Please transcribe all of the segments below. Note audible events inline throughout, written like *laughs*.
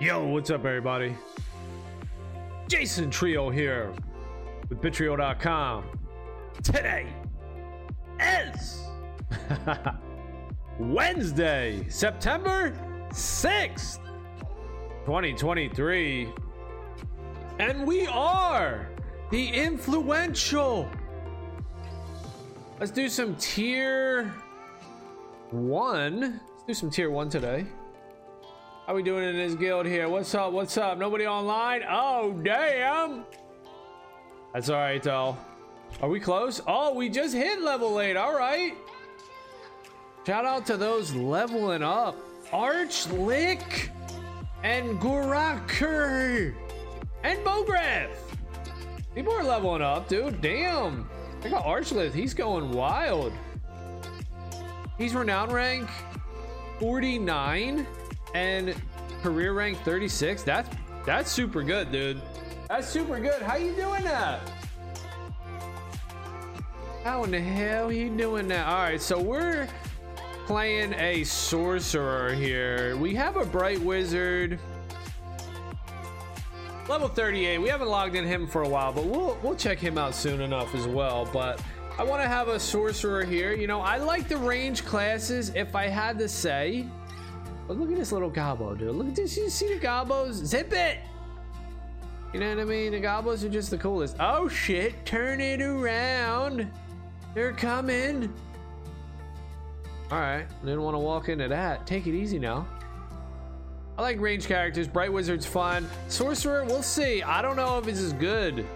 Yo, what's up, everybody? Jason Trio here with Bittrio.com. Today is *laughs* Wednesday, September 6th, 2023. And we are the influential. Let's do some tier one. Let's do some tier one today. How we doing in this guild here? What's up? What's up? Nobody online? Oh, damn. That's all right, though. Are we close? Oh, we just hit level 8. All right. Shout out to those leveling up. Arch Lick and Guraker and Bograph. People are leveling up, dude. Damn. I got Archlift. He's going wild. He's renowned rank 49 and career rank 36 that's that's super good dude. That's super good. How you doing that? How in the hell you doing that? All right so we're playing a sorcerer here. We have a bright wizard. Level 38 we haven't logged in him for a while but we'll we'll check him out soon enough as well but i want to have a sorcerer here. You know i like the range classes if i had to say but look at this little gobbo, dude. Look at this. You see the gobbos? Zip it! You know what I mean? The gobbos are just the coolest. Oh shit, turn it around. They're coming. Alright, didn't want to walk into that. Take it easy now. I like range characters. Bright Wizard's fun. Sorcerer, we'll see. I don't know if it's as good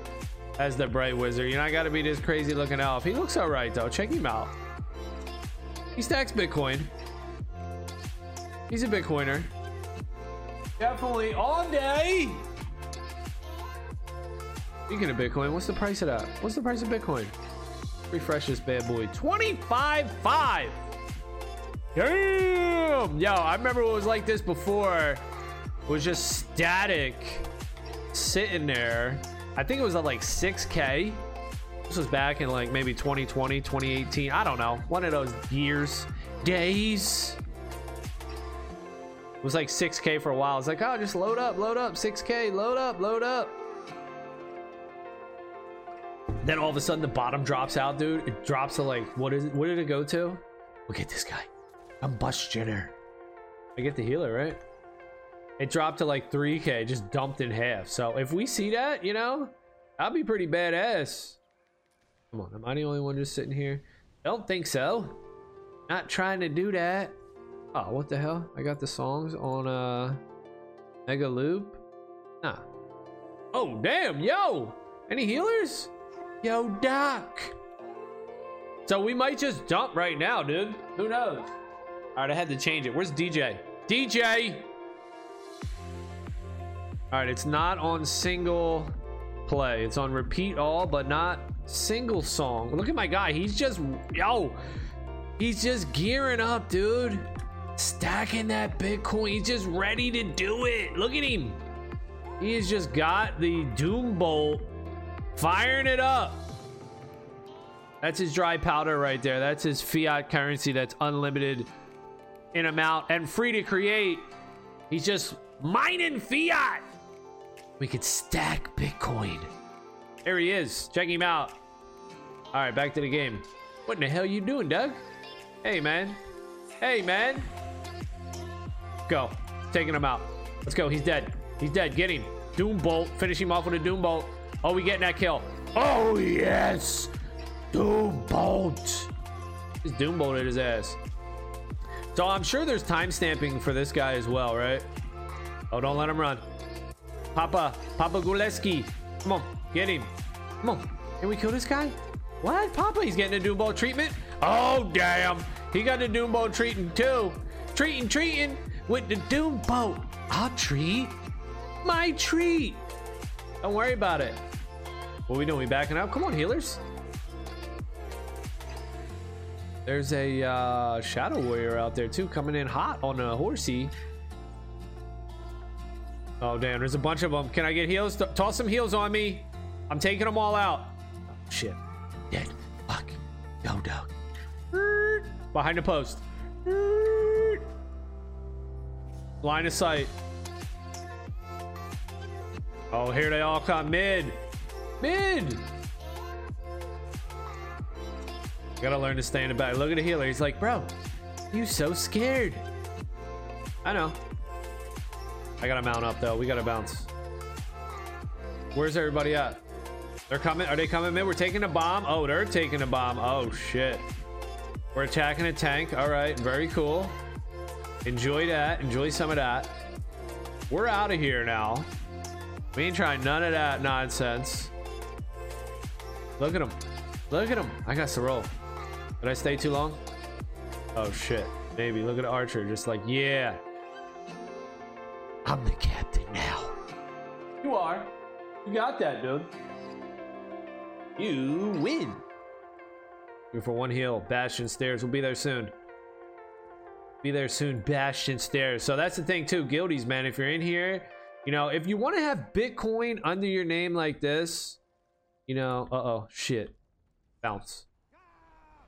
as the Bright Wizard. You know, I gotta be this crazy looking elf. He looks alright though. Check him out. He stacks Bitcoin. He's a Bitcoiner. Definitely all day. Speaking of Bitcoin, what's the price of that? What's the price of Bitcoin? Refresh this bad boy. 25.5. Damn. Yo, I remember it was like this before. It was just static sitting there. I think it was at like 6K. This was back in like maybe 2020, 2018. I don't know. One of those years, days. It was like 6k for a while. It's like, oh, just load up, load up, 6k, load up, load up. Then all of a sudden the bottom drops out, dude. It drops to like, what is it? What did it go to? Look at this guy. Combustioner. I get the healer, right? It dropped to like 3k, just dumped in half. So if we see that, you know, I'd be pretty badass. Come on, am I the only one just sitting here? Don't think so. Not trying to do that. Oh, what the hell? I got the songs on uh Mega Loop. Nah. Oh damn, yo! Any healers? Yo, Doc. So we might just dump right now, dude. Who knows? Alright, I had to change it. Where's DJ? DJ! Alright, it's not on single play. It's on repeat all, but not single song. Look at my guy. He's just yo. He's just gearing up, dude stacking that Bitcoin. He's just ready to do it. Look at him. He has just got the Doom Bolt, firing it up. That's his dry powder right there. That's his fiat currency that's unlimited in amount and free to create. He's just mining fiat. We could stack Bitcoin. There he is. Check him out. All right, back to the game. What in the hell you doing, Doug? Hey, man. Hey, man. Go. Taking him out. Let's go. He's dead. He's dead. Get him. Doom Bolt. Finish him off with a Doom Bolt. Oh, we getting that kill. Oh, yes. Doom Bolt. Just Doom bolted his ass. So I'm sure there's time stamping for this guy as well, right? Oh, don't let him run. Papa. Papa Guleski. Come on. Get him. Come on. Can we kill this guy? What? Papa, he's getting a Doom Bolt treatment? Oh, damn. He got a Doom Bolt treating too. Treating, treating with the Doom bolt. I'll treat my treat. Don't worry about it. What are we doing? We backing up? Come on, healers. There's a uh, Shadow Warrior out there too, coming in hot on a horsey. Oh damn, there's a bunch of them. Can I get heals? T toss some heals on me. I'm taking them all out. Oh, shit. Dead. Fuck. Go, dog. Behind the post. Line of sight. Oh, here they all come mid. Mid. Gotta learn to the back. Look at the healer. He's like, bro, you so scared. I know. I gotta mount up though. We gotta bounce. Where's everybody at? They're coming. Are they coming in? We're taking a bomb. Oh, they're taking a bomb. Oh shit. We're attacking a tank. All right, very cool. Enjoy that. Enjoy some of that. We're out of here now. We ain't trying none of that nonsense. Look at him. Look at him. I got to roll. Did I stay too long? Oh shit. Maybe. Look at Archer. Just like, yeah. I'm the captain now. You are. You got that, dude. You win. Here for one heal. Bastion stairs. We'll be there soon. Be there soon. *laughs* Bastion stairs. So that's the thing too. Guildies, man. If you're in here, you know, if you want to have Bitcoin under your name like this, you know, uh oh, shit. Bounce.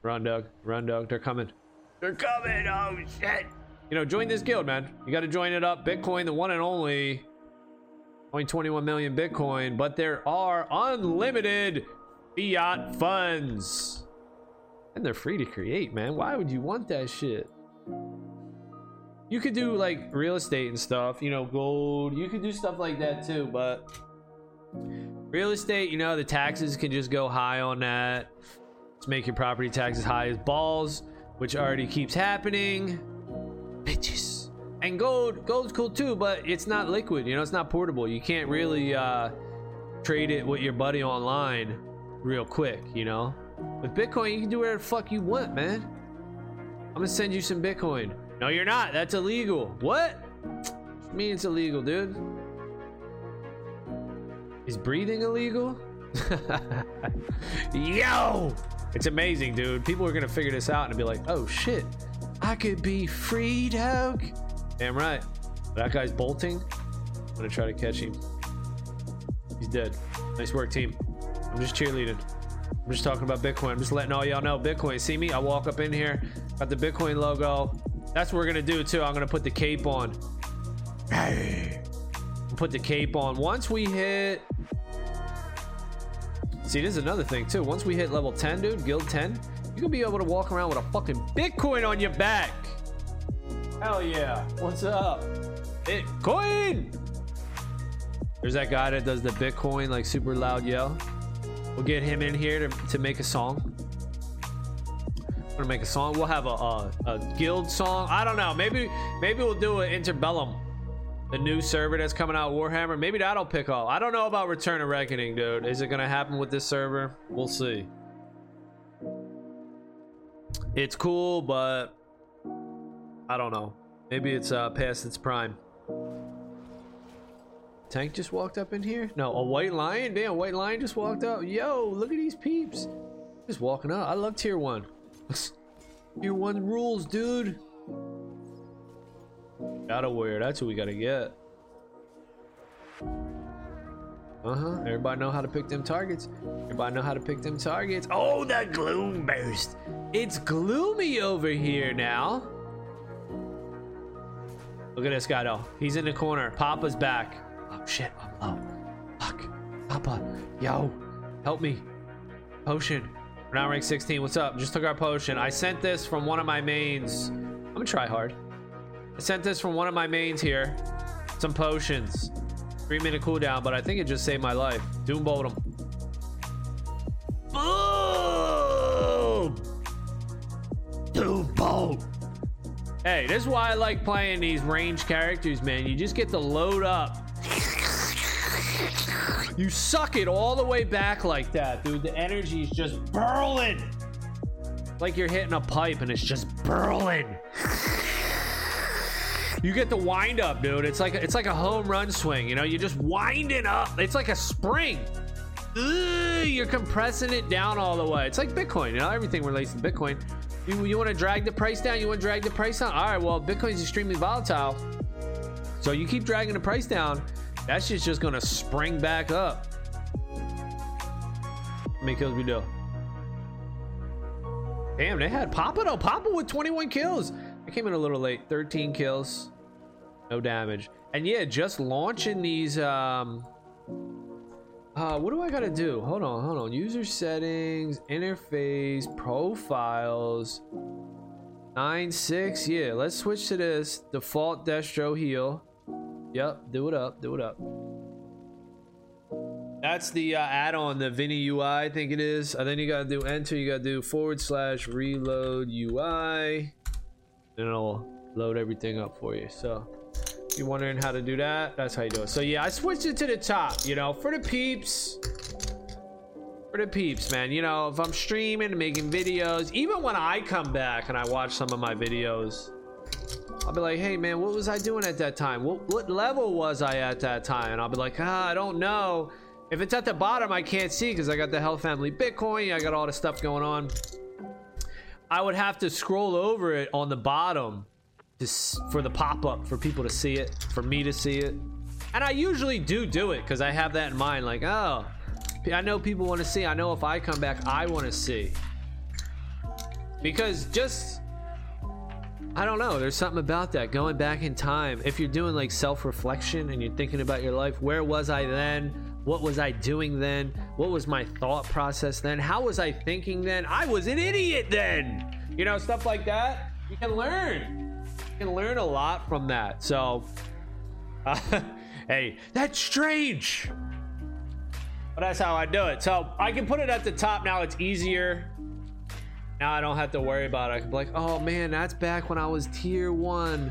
Run, Doug. Run, Doug. They're coming. They're coming. Oh, shit. You know, join this guild, man. You got to join it up. Bitcoin, the one and only. Only 21 million Bitcoin, but there are unlimited fiat funds. And they're free to create, man. Why would you want that shit? You could do like real estate and stuff, you know, gold. You could do stuff like that too, but real estate, you know, the taxes can just go high on that. Make your property taxes high as balls, which already keeps happening. Bitches. And gold, gold's cool too, but it's not liquid, you know, it's not portable. You can't really uh trade it with your buddy online real quick, you know. With Bitcoin, you can do whatever the fuck you want, man. I'm gonna send you some Bitcoin. No, you're not. That's illegal. What? what mean it's illegal, dude? Is breathing illegal? *laughs* Yo! It's amazing, dude. People are gonna figure this out and be like, oh shit, I could be free, dog. Damn right. That guy's bolting. I'm gonna try to catch him. He's dead. Nice work, team. I'm just cheerleading. I'm just talking about Bitcoin. I'm just letting all y'all know Bitcoin. See me? I walk up in here, got the Bitcoin logo. That's what we're gonna do too. I'm gonna put the cape on. Put the cape on. Once we hit. See, this is another thing too. Once we hit level 10, dude, guild 10, you're gonna be able to walk around with a fucking Bitcoin on your back. Hell yeah. What's up? Bitcoin! There's that guy that does the Bitcoin like super loud yell. We'll get him in here to, to make a song. Gonna make a song. We'll have a, a, a guild song. I don't know. Maybe maybe we'll do an Interbellum, the new server that's coming out, Warhammer. Maybe that'll pick up. I don't know about Return of Reckoning, dude. Is it gonna happen with this server? We'll see. It's cool, but I don't know. Maybe it's uh, past its prime. Tank just walked up in here? No, a white lion? Damn, white lion just walked up. Yo, look at these peeps. Just walking up. I love tier one. Tier one rules, dude. Gotta wear. That's who we gotta get. Uh-huh. Everybody know how to pick them targets. Everybody know how to pick them targets. Oh, the gloom burst. It's gloomy over here now. Look at this guy though. He's in the corner. Papa's back. Oh shit, I'm low. Fuck. Papa. Yo. Help me. Potion. We're now rank 16. What's up? Just took our potion. I sent this from one of my mains. I'm gonna try hard. I sent this from one of my mains here. Some potions. Three minute cooldown, but I think it just saved my life. Doom bolt him. Boom! Doom bolt. Hey, this is why I like playing these range characters, man. You just get to load up you suck it all the way back like that, dude. The energy is just burling. Like you're hitting a pipe and it's just burling. You get the wind up, dude. It's like it's like a home run swing. You know, you're just winding up. It's like a spring. Ugh, you're compressing it down all the way. It's like Bitcoin. You know, everything relates to Bitcoin. You, you want to drag the price down? You want to drag the price down? All right. Well, Bitcoin's extremely volatile, so you keep dragging the price down that shit's just gonna spring back up. How many kills we do? Damn, they had Papa though. Papa with 21 kills. I came in a little late. 13 kills. No damage. And yeah, just launching these um Uh, what do I gotta do? Hold on, hold on. User settings, interface, profiles. Nine six. Yeah, let's switch to this default Destro heal. Yep, do it up, do it up. That's the uh, add-on, the Vinny UI, I think it is. And then you gotta do enter. You gotta do forward slash reload UI, and it'll load everything up for you. So if you're wondering how to do that, that's how you do it. So yeah, I switched it to the top. You know, for the peeps. For the peeps, man. You know, if I'm streaming, making videos, even when I come back and I watch some of my videos, I'll be like, hey man, what was I doing at that time? What, what level was I at that time? And I'll be like, ah, I don't know. If it's at the bottom, I can't see because I got the Hell Family Bitcoin. I got all the stuff going on. I would have to scroll over it on the bottom just for the pop-up for people to see it, for me to see it. And I usually do do it because I have that in mind. Like, oh, I know people want to see. I know if I come back, I want to see. Because just, I don't know. There's something about that going back in time. If you're doing like self reflection and you're thinking about your life, where was I then? What was I doing then? What was my thought process then? How was I thinking then? I was an idiot then. You know, stuff like that. You can learn. You can learn a lot from that. So, uh, *laughs* hey, that's strange. But that's how I do it. So I can put it at the top now. It's easier. Now I don't have to worry about it. I can be like, oh man, that's back when I was tier one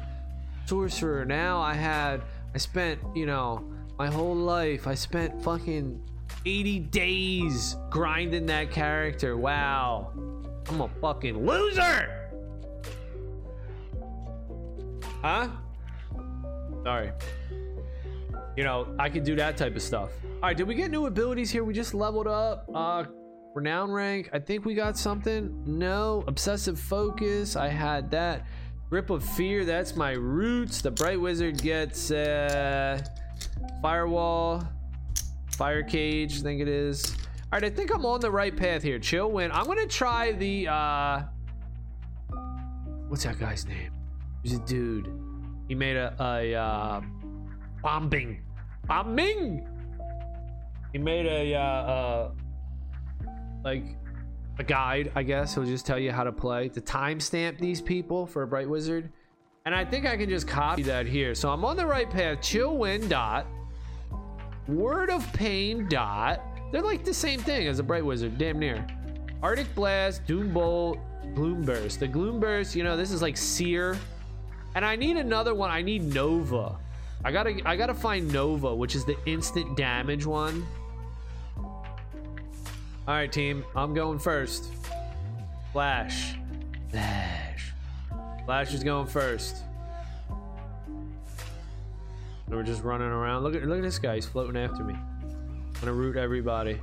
sorcerer. Now I had, I spent, you know, my whole life. I spent fucking 80 days grinding that character. Wow. I'm a fucking loser. Huh? Sorry. You know, I could do that type of stuff. All right, did we get new abilities here? We just leveled up. Uh, renown rank. I think we got something. No, obsessive focus. I had that. Grip of fear. That's my roots. The bright wizard gets uh, firewall, fire cage. I think it is. All right, I think I'm on the right path here. Chillwind. I'm gonna try the. uh What's that guy's name? He's a dude. He made a a uh, bombing, bombing. He made a uh, uh, like a guide, I guess. He'll just tell you how to play to timestamp these people for a bright wizard. And I think I can just copy that here. So I'm on the right path. Chillwind dot. Word of pain dot. They're like the same thing as a bright wizard, damn near. Arctic blast, doom bolt, gloom burst. The gloom burst, you know, this is like seer. And I need another one. I need Nova. I gotta I gotta find Nova, which is the instant damage one. All right, team. I'm going first. Flash. Flash. Flash is going first. And we're just running around. Look at look at this guy. He's floating after me. I'm gonna root everybody.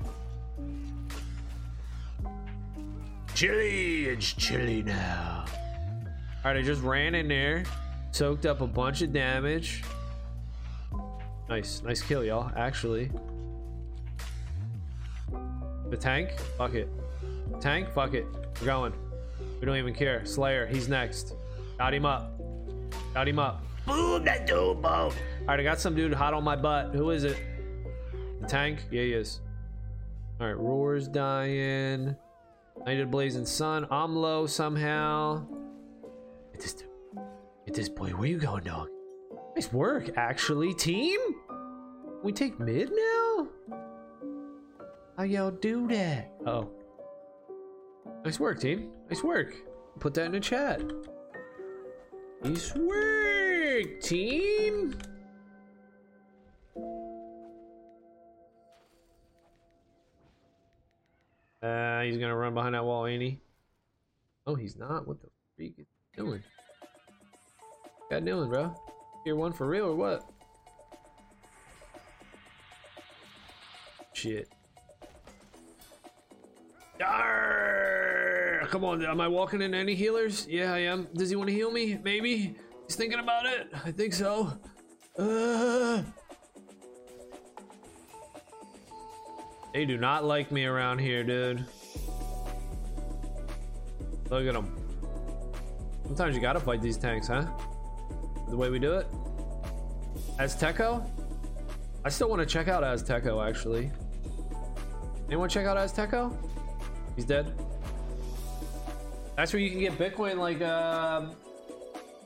Chilly. It's chilly now. All right, I just ran in there, soaked up a bunch of damage. Nice, nice kill, y'all. Actually. The tank? Fuck it. Tank? Fuck it. We're going. We don't even care. Slayer, he's next. Got him up. Got him up. Boom, that dude, boom. All right, I got some dude hot on my butt. Who is it? The tank? Yeah, he is. All right, Roar's dying. Nighted Blazing Sun. I'm low somehow. Get this dude. Get this boy. Where you going, dog? Nice work, actually, team. We take mid now? How y'all do that? Oh. Nice work, team. Nice work. Put that in the chat. Nice work, team. Uh, he's gonna run behind that wall, ain't he? Oh, he's not. What the freak is he doing? You doing, bro? Tier one for real or what? Shit. Arr! Come on, am I walking in any healers? Yeah, I am. Does he want to heal me? Maybe? He's thinking about it? I think so. Uh... They do not like me around here, dude. Look at them. Sometimes you gotta fight these tanks, huh? The way we do it? Azteco? I still want to check out Azteco actually. Anyone check out Azteco? He's dead. That's where you can get Bitcoin like uh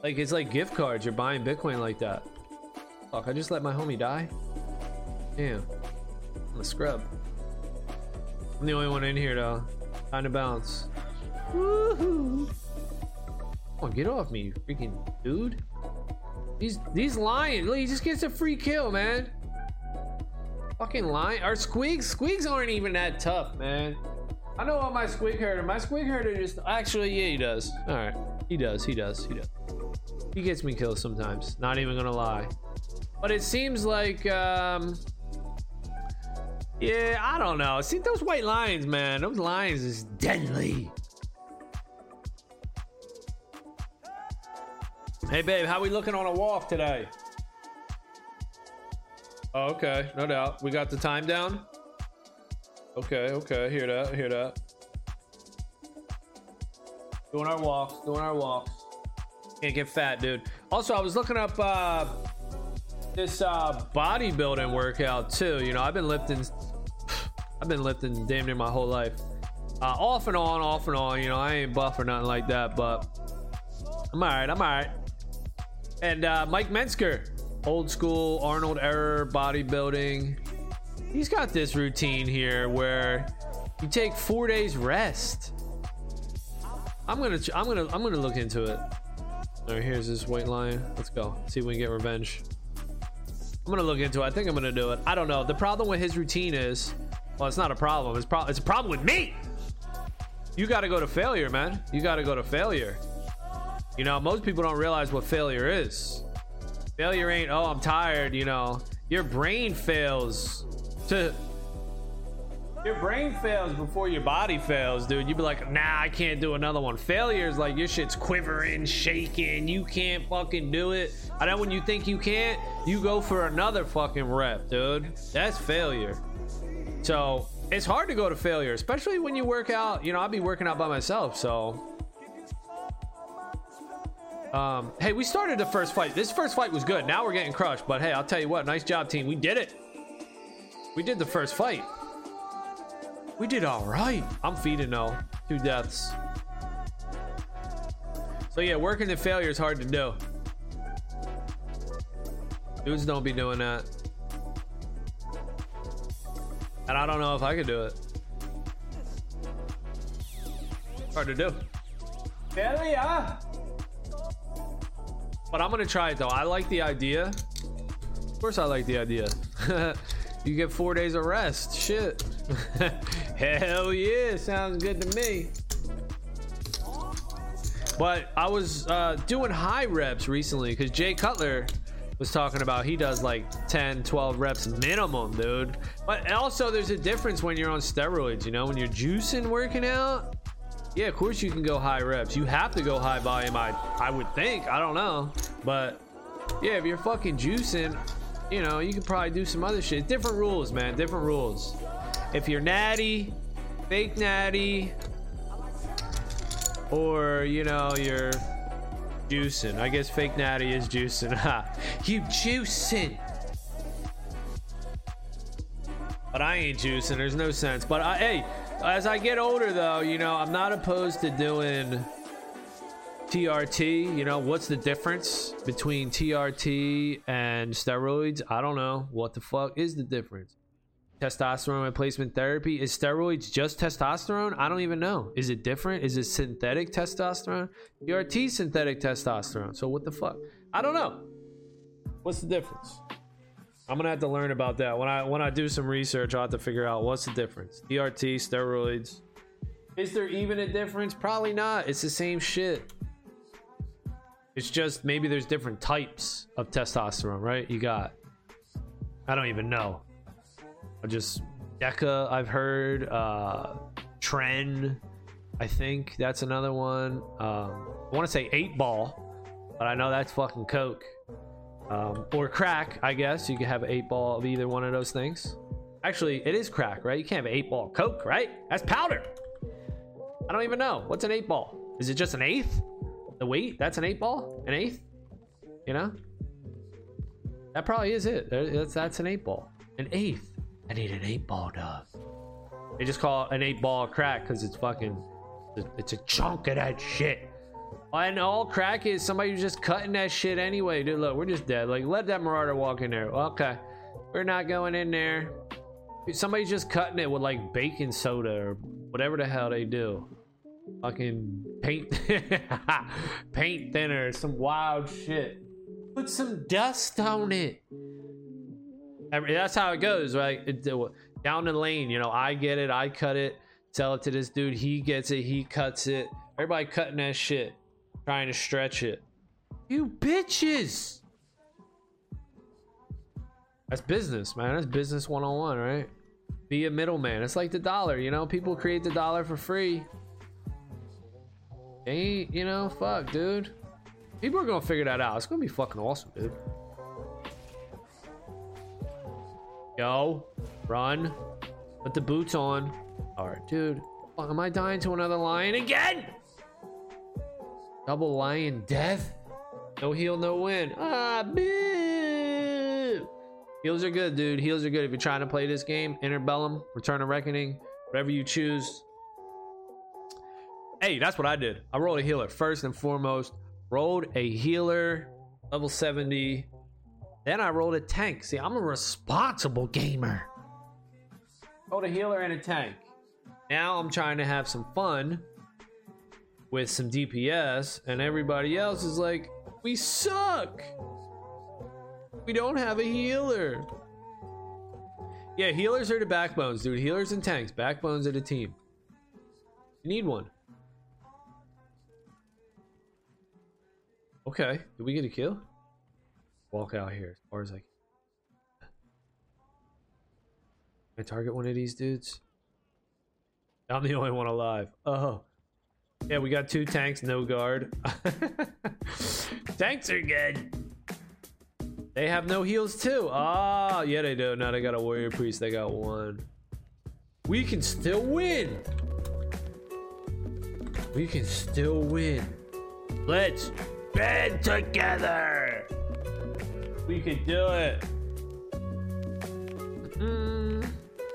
like it's like gift cards. You're buying Bitcoin like that. Fuck, I just let my homie die. Damn. I'm a scrub. I'm the only one in here though. Time to bounce. Woohoo! Come on, get off me, you freaking dude. These these lions, look, he just gets a free kill, man. Fucking lion. Our squigs, squigs aren't even that tough, man. I know what my squig herder. My squig herder just actually, yeah, he does. All right, he does, he does, he does. He gets me killed sometimes. Not even gonna lie. But it seems like, um, yeah, I don't know. See those white lions, man. Those lions is deadly. Hey, babe, how we looking on a walk today? Oh, okay, no doubt. We got the time down. Okay, okay, hear that, hear that. Doing our walks, doing our walks. Can't get fat, dude. Also, I was looking up uh, this uh, bodybuilding workout too. You know, I've been lifting, I've been lifting damn near my whole life. Uh, off and on, off and on. You know, I ain't buff or nothing like that, but I'm all right. I'm all right. And uh, Mike Mentzer, old school Arnold Error bodybuilding. He's got this routine here where you take four days rest. I'm gonna, I'm gonna, I'm gonna look into it. All right, here's this white lion. Let's go. See if we can get revenge. I'm gonna look into it. I think I'm gonna do it. I don't know. The problem with his routine is, well, it's not a problem. It's pro- It's a problem with me. You got to go to failure, man. You got to go to failure. You know, most people don't realize what failure is. Failure ain't, oh, I'm tired, you know. Your brain fails to your brain fails before your body fails, dude. You'd be like, nah, I can't do another one. Failure is like your shit's quivering, shaking. You can't fucking do it. And then when you think you can't, you go for another fucking rep, dude. That's failure. So it's hard to go to failure, especially when you work out. You know, I'll be working out by myself, so um, hey, we started the first fight. This first fight was good. Now we're getting crushed. But hey, I'll tell you what. Nice job, team. We did it. We did the first fight. We did all right. I'm feeding though. Two deaths. So yeah, working the failure is hard to do. Dudes don't be doing that. And I don't know if I could do it. Hard to do. Failure. But I'm gonna try it though. I like the idea. Of course, I like the idea. *laughs* you get four days of rest. Shit. *laughs* Hell yeah, sounds good to me. But I was uh, doing high reps recently because Jay Cutler was talking about he does like 10, 12 reps minimum, dude. But also, there's a difference when you're on steroids, you know, when you're juicing working out yeah, of course you can go high reps. You have to go high volume. I I would think. I don't know, but yeah, if you're fucking juicing, you know, you can probably do some other shit. Different rules, man. Different rules. If you're natty, fake natty, or you know you're juicing. I guess fake natty is juicing. *laughs* Ha, you juicing. But I ain't juicing. There's no sense. But I, hey, as I get older, though, you know, I'm not opposed to doing TRT. You know, what's the difference between TRT and steroids? I don't know. What the fuck is the difference? Testosterone replacement therapy? Is steroids just testosterone? I don't even know. Is it different? Is it synthetic testosterone? TRT synthetic testosterone. So what the fuck? I don't know. What's the difference? I'm gonna have to learn about that when I when I do some research. I'll have to figure out what's the difference. TRT, steroids. Is there even a difference? Probably not. It's the same shit. It's just maybe there's different types of testosterone, right? You got. I don't even know. I just Deca. I've heard. Uh, Tren. I think that's another one. Um, I want to say eight ball, but I know that's fucking coke. Um, or crack, I guess. You could have eight ball of either one of those things. Actually, it is crack, right? You can't have eight ball coke, right? That's powder. I don't even know. What's an eight ball? Is it just an eighth? The weight? That's an eight ball? An eighth? You know? That probably is it. That's, that's an eight ball. An eighth. I need an eight ball, dog. They just call it an eight ball crack because it's fucking, it's a chunk of that shit. And all crack is somebody who's just cutting that shit anyway. Dude, look, we're just dead. Like, let that marauder walk in there. Okay. We're not going in there. Somebody's just cutting it with like baking soda or whatever the hell they do. Fucking paint, *laughs* paint thinner, some wild shit. Put some dust on it. That's how it goes, right? It, down the lane, you know, I get it, I cut it, sell it to this dude, he gets it, he cuts it. Everybody cutting that shit, trying to stretch it. You bitches! That's business, man. That's business 101, right? Be a middleman. It's like the dollar, you know? People create the dollar for free. Ain't, you know, fuck, dude. People are gonna figure that out. It's gonna be fucking awesome, dude. Go. Run. Put the boots on. Alright, dude. Fuck, Am I dying to another lion again? Double lion death? No heal, no win. Ah, boo! Heals are good, dude. Heals are good. If you're trying to play this game, Interbellum, Return of Reckoning, whatever you choose. Hey, that's what I did. I rolled a healer first and foremost. Rolled a healer, level 70. Then I rolled a tank. See, I'm a responsible gamer. Rolled a healer and a tank. Now I'm trying to have some fun with some DPS, and everybody else is like, we suck. We don't have a healer. Yeah, healers are the backbones, dude. Healers and tanks, backbones of the team. You need one. Okay, did we get a kill? Walk out here as far as I can. I target one of these dudes? I'm the only one alive. Oh. Yeah, we got two tanks, no guard. *laughs* tanks are good. They have no heals too. Ah, oh, yeah, they do. Now they got a warrior priest. They got one. We can still win. We can still win. Let's band together. We can do it. Mm.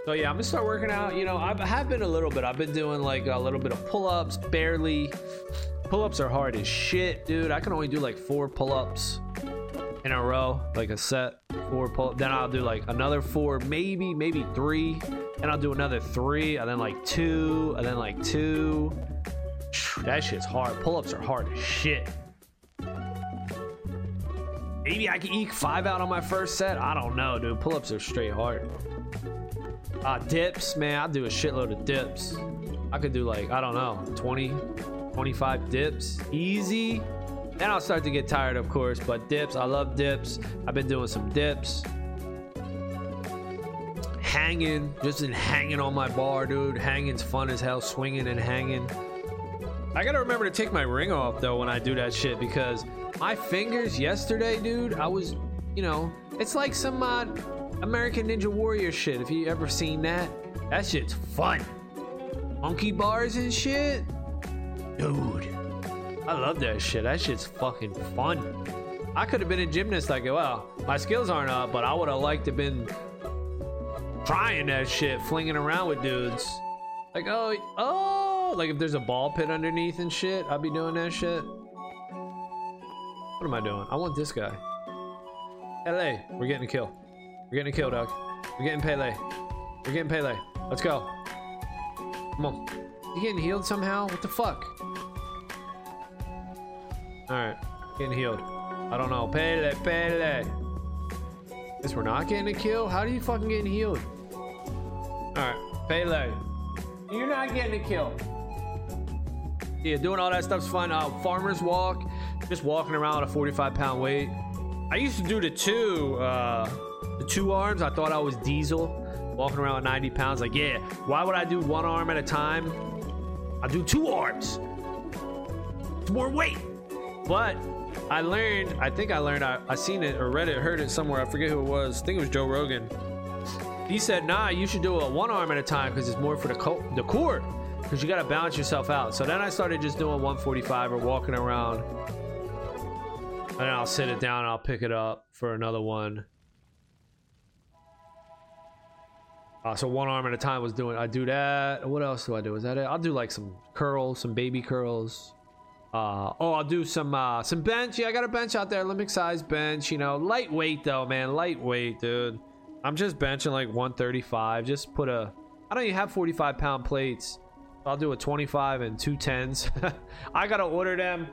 So yeah, I'm gonna start working out. You know, I have been a little bit. I've been doing like a little bit of pull-ups, barely. Pull-ups are hard as shit, dude. I can only do like four pull-ups in a row, like a set. Four pull. Then I'll do like another four, maybe, maybe three. And I'll do another three, and then like two, and then like two. That shit's hard. Pull-ups are hard as shit. Maybe I can eke five out on my first set. I don't know, dude. Pull-ups are straight hard. Uh, dips, man. I'll do a shitload of dips. I could do like, I don't know, 20, 25 dips. Easy. Then I'll start to get tired, of course. But dips, I love dips. I've been doing some dips. Hanging, just in hanging on my bar, dude. Hanging's fun as hell. Swinging and hanging. I gotta remember to take my ring off though when I do that shit because my fingers yesterday, dude, I was, you know, it's like some uh, American Ninja Warrior shit. If you ever seen that, that shit's fun. Monkey bars and shit, dude. I love that shit. That shit's fucking fun. I could have been a gymnast. Like, well, my skills aren't up, but I would have liked to have been trying that shit, flinging around with dudes. Like, oh, oh, like if there's a ball pit underneath and shit, I'd be doing that shit. What am I doing? I want this guy. LA, we're getting a kill. We're getting a kill, dog. We're getting Pele. We're getting Pele. Let's go. Come on. You getting healed somehow? What the fuck? Alright. Getting healed. I don't know. Pele, Pele. Guess we're not getting a kill? How do you fucking getting healed? Alright. Pele. You're not getting a kill. Yeah, doing all that stuff's fun. Uh, farmer's walk. Just walking around a 45 pound weight. I used to do the two, uh, the two arms. I thought I was diesel. Walking around with 90 pounds. Like, yeah, why would I do one arm at a time? I do two arms. It's more weight. But I learned, I think I learned, I, I seen it or read it, heard it somewhere. I forget who it was. I think it was Joe Rogan. He said, nah, you should do it one arm at a time because it's more for the, co- the core because you got to balance yourself out. So then I started just doing 145 or walking around And I'll sit it down I'll pick it up for another one. Uh, so one arm at a time was doing. I do that. What else do I do? Is that it? I'll do like some curls, some baby curls. Uh, oh, I'll do some uh, some bench. Yeah, I got a bench out there, Olympic size bench. You know, lightweight though, man, lightweight, dude. I'm just benching like 135. Just put a. I don't even have 45 pound plates. I'll do a 25 and two tens. *laughs* I gotta order them.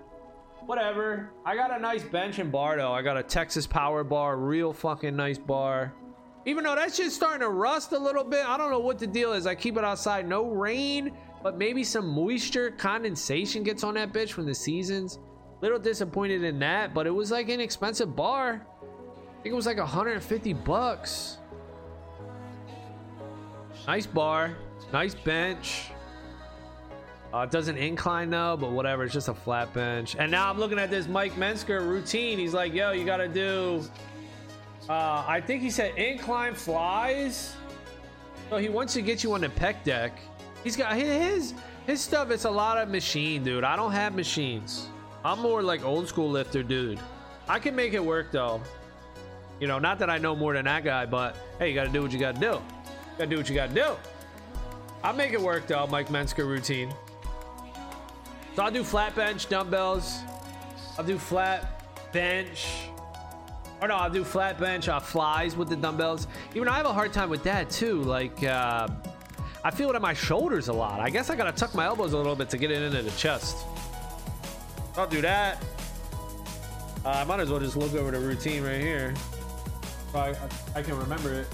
Whatever. I got a nice bench and bar though. I got a Texas Power bar, real fucking nice bar. Even though that's just starting to rust a little bit. I don't know what the deal is. I keep it outside. No rain, but maybe some moisture condensation gets on that bitch from the seasons. Little disappointed in that, but it was like an expensive bar. I think it was like 150 bucks. Nice bar, nice bench. Uh, it doesn't incline though, but whatever. It's just a flat bench. And now I'm looking at this Mike Mentzer routine. He's like, yo, you got to do uh, I think he said incline flies. So he wants to get you on the pec deck. He's got his his stuff. It's a lot of machine, dude. I don't have machines. I'm more like old school lifter, dude. I can make it work though. You know, not that I know more than that guy, but hey, you got to do what you got to do. You got to do what you got to do. I'll make it work though, Mike Mentzer routine. So I'll do flat bench dumbbells. I'll do flat bench or no, I'll do flat bench, uh, flies with the dumbbells. Even I have a hard time with that too. Like, uh, I feel it in my shoulders a lot. I guess I gotta tuck my elbows a little bit to get it into the chest. I'll do that. Uh, I might as well just look over the routine right here. I, I can remember it.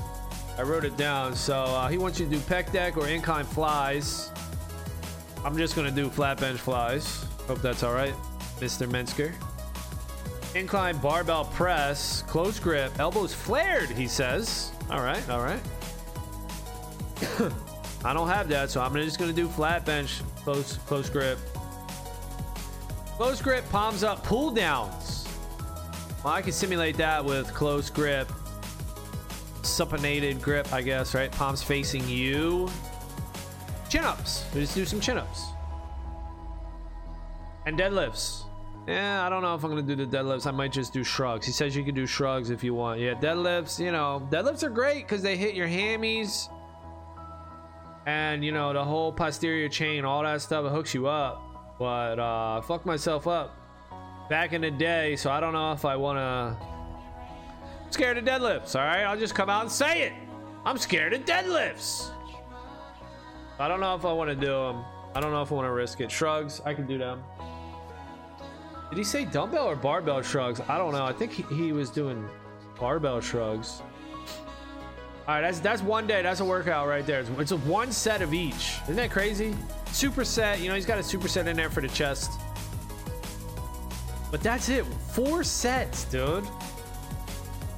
I wrote it down. So uh, he wants you to do pec deck or incline flies. I'm just gonna do flat bench flies. Hope that's all right, Mr. Mentzer. Incline barbell press, close grip, elbows flared, he says. All right, all right. *coughs* I don't have that, so I'm just gonna do flat bench, close, close grip. Close grip, palms up, pull downs. Well, I can simulate that with close grip, supinated grip, I guess, right? Palms facing you. Chin ups. Just do some chin ups. And deadlifts. Yeah, I don't know if I'm gonna do the deadlifts. I might just do shrugs. He says you can do shrugs if you want. Yeah, deadlifts. You know, deadlifts are great because they hit your hammies, and you know the whole posterior chain, all that stuff. It hooks you up. But uh, fuck myself up back in the day, so I don't know if I wanna. Scared of deadlifts. All right, I'll just come out and say it. I'm scared of deadlifts. I don't know if I want to do them. I don't know if I want to risk it. Shrugs, I can do them. Did he say dumbbell or barbell shrugs? I don't know. I think he, he was doing barbell shrugs. All right, that's that's one day. That's a workout right there. It's, it's a one set of each. Isn't that crazy? Superset. You know, he's got a superset in there for the chest. But that's it. Four sets, dude.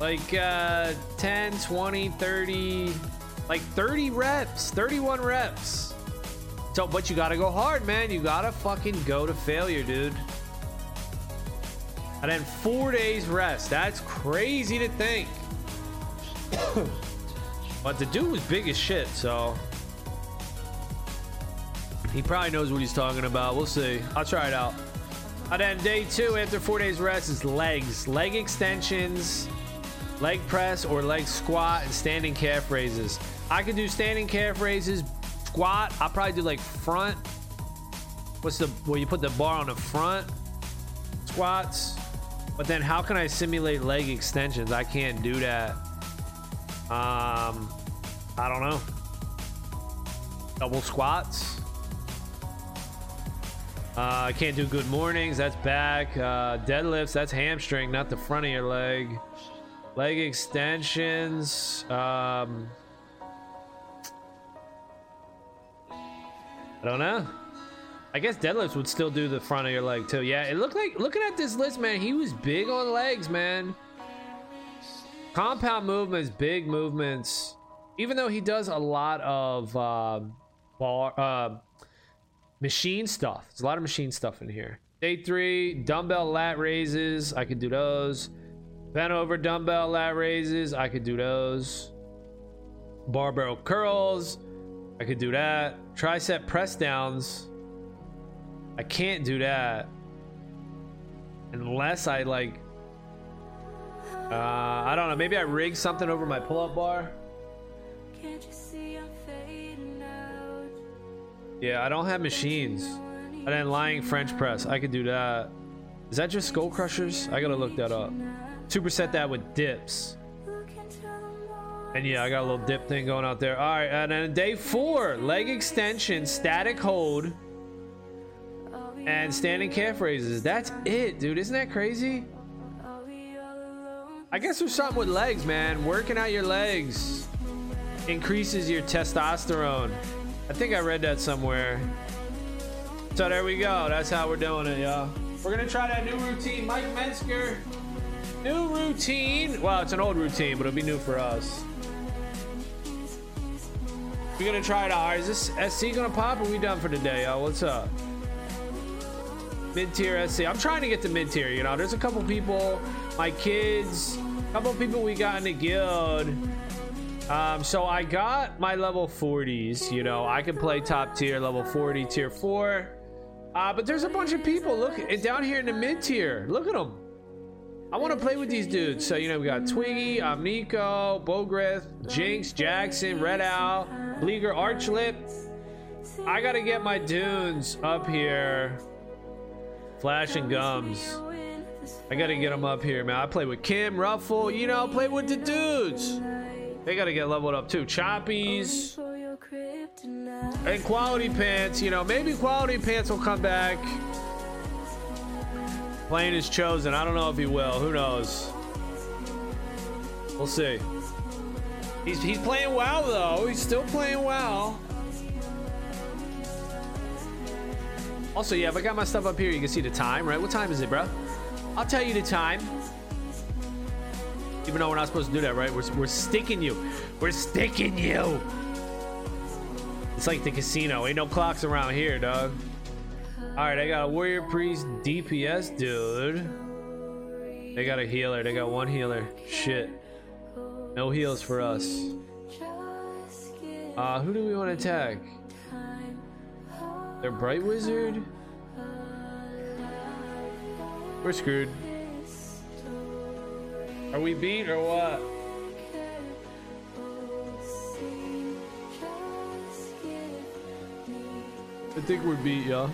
Like uh 10, 20, 30, like 30 reps, 31 reps. So, but you gotta go hard, man. You gotta fucking go to failure, dude and then four days rest. That's crazy to think. *coughs* but the dude was big as shit, so he probably knows what he's talking about. We'll see. I'll try it out. And then day two, after four days rest, is legs, leg extensions, leg press, or leg squat, and standing calf raises. I could do standing calf raises, squat. I'll probably do like front. What's the where you put the bar on the front? Squats. But then how can I simulate leg extensions? I can't do that. Um, I don't know. Double squats. Uh, I can't do good mornings. That's back. Uh, deadlifts. That's hamstring, not the front of your leg. Leg extensions. Um, I don't know. I guess deadlifts would still do the front of your leg too. Yeah, it looked like looking at this list, man. He was big on legs, man. Compound movements, big movements. Even though he does a lot of uh, bar, uh, machine stuff, there's a lot of machine stuff in here. Day three, dumbbell lat raises. I could do those. Bent over dumbbell lat raises. I could do those. Barbell curls. I could do that. Tricep press downs. I can't do that unless I like Uh, I don't know. Maybe I rigged something over my pull-up bar. Yeah, I don't have machines. And then lying French press. I could do that. Is that just skull crushers? I gotta look that up. Superset that with dips. And yeah, I got a little dip thing going out there. All right, and then day four, leg extension, static hold, and standing calf raises. That's it, dude. Isn't that crazy? I guess there's something with legs, man. Working out your legs increases your testosterone. I think I read that somewhere. So there we go. That's how we're doing it, y'all. We're gonna try that new routine. Mike Mentzer. New routine. Well, it's an old routine, but it'll be new for us. We're gonna try it out. Is this SC gonna pop? Or are we done for today, y'all? What's up? Mid-tier SC. I'm trying to get to mid-tier, you know. There's a couple people, my kids, a couple people we got in the guild. Um, so I got my level 40s, you know. I can play top tier, level 40, tier 4. Uh, but there's a bunch of people, look, down here in the mid-tier. Look at them. I want to play with these dudes. So, you know, we got Twiggy, Amiko, Bogrith, Jinx, Jackson, Red Owl, Bleeger, Archlip. I got to get my dunes up here. Flash and Gums. I got to get them up here, man. I play with Kim, Ruffle, you know, play with the dudes. They got to get leveled up too. Choppies. And Quality Pants, you know, maybe Quality Pants will come back. Plane is chosen. I don't know if he will. Who knows? We'll see. He's he's playing well though. He's still playing well. Also, yeah, if I got my stuff up here, you can see the time, right? What time is it, bro? I'll tell you the time. Even though we're not supposed to do that, right? We're, we're sticking you. We're sticking you. It's like the casino. Ain't no clocks around here, dog. All right, I got a warrior priest DPS dude. They got a healer. They got one healer. Shit. No heals for us. Uh, who do we want to attack? They're bright wizard. We're screwed. Are we beat or what? I think we're beat, y'all.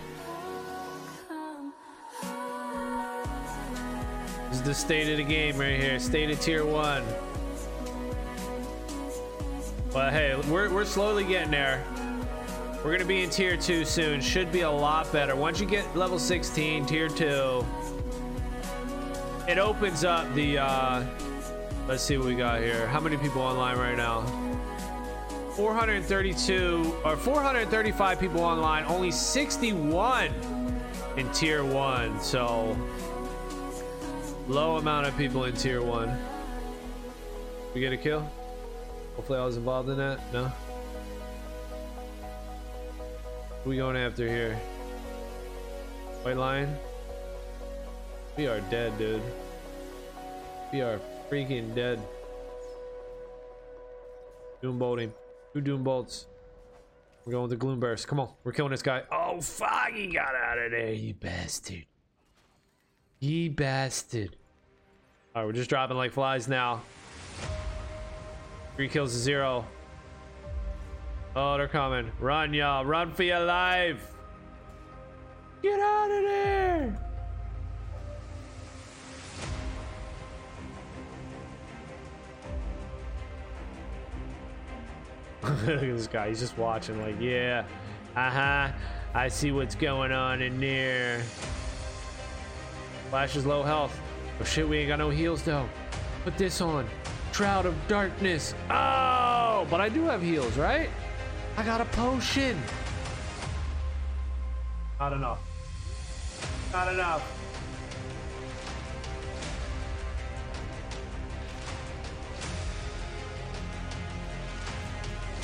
This is the state of the game right here. State of tier one. But hey, we're, we're slowly getting there. We're gonna be in tier two soon. Should be a lot better. Once you get level 16, tier two, it opens up the, uh, let's see what we got here. How many people online right now? 432 or 435 people online, only 61 in tier one. So low amount of people in tier one. We get a kill? Hopefully I was involved in that. No. Who we going after here? White lion? We are dead, dude. We are freaking dead. Doom bolting. Who doom bolts? We're going with the gloom burst. Come on, we're killing this guy. Oh fuck, he got out of there, you bastard. Ye bastard. Alright, we're just dropping like flies now. Three kills to zero. Oh, they're coming. Run, y'all. Run for your life. Get out of there. Look *laughs* at this guy. He's just watching, like, yeah. Uh huh. I see what's going on in there. Flash is low health. Oh shit, we ain't got no heals though. Put this on. Shroud of Darkness. Oh, but I do have heals, right? I got a potion. Not enough. Not enough.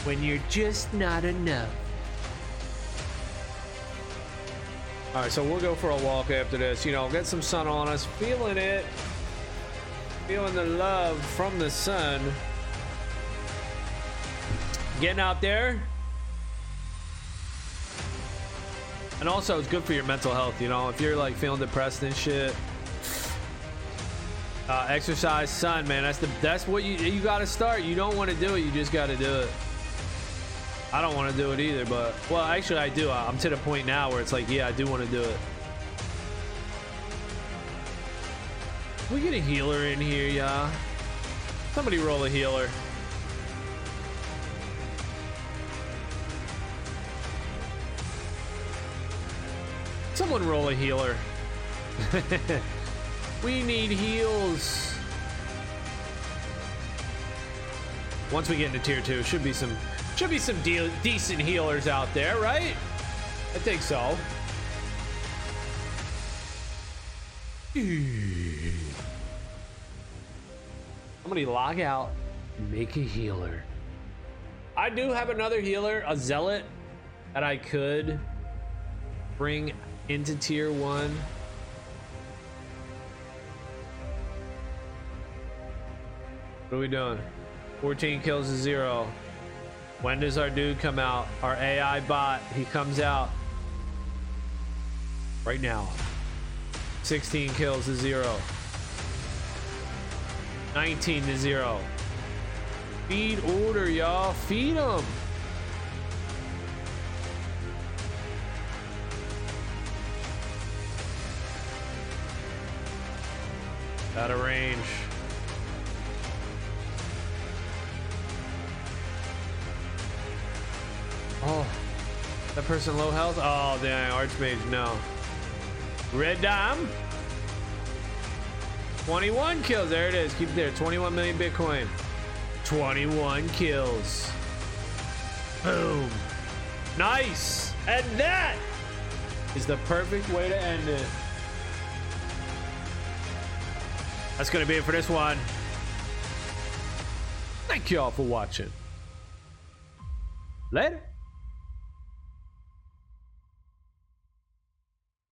When you're just not enough. All right, so we'll go for a walk after this. You know, get some sun on us. Feeling it. Feeling the love from the sun. Getting out there. And also, it's good for your mental health. You know, if you're like feeling depressed and shit. Uh, exercise, sun, man. That's the that's what you you got to start. You don't want to do it, you just got to do it. I don't want to do it either, but well, actually, I do. I'm to the point now where it's like, yeah, I do want to do it. we get a healer in here, yeah? Somebody roll a healer. Someone roll a healer. *laughs* we need heals. Once we get into tier two, should be some should be some de decent healers out there, right? I think so. Somebody log out, make a healer. I do have another healer, a zealot, that I could bring into tier one. What are we doing? 14 kills to zero. When does our dude come out? Our AI bot, he comes out right now. 16 kills to zero. 19 to zero. Feed order, y'all. Feed them. Out of range. Person low health? Oh, dang, Archmage, no. Red Dime. 21 kills. There it is. Keep it there. 21 million Bitcoin. 21 kills. Boom. Nice. And that is the perfect way to end it. That's going to be it for this one. Thank you all for watching. Later.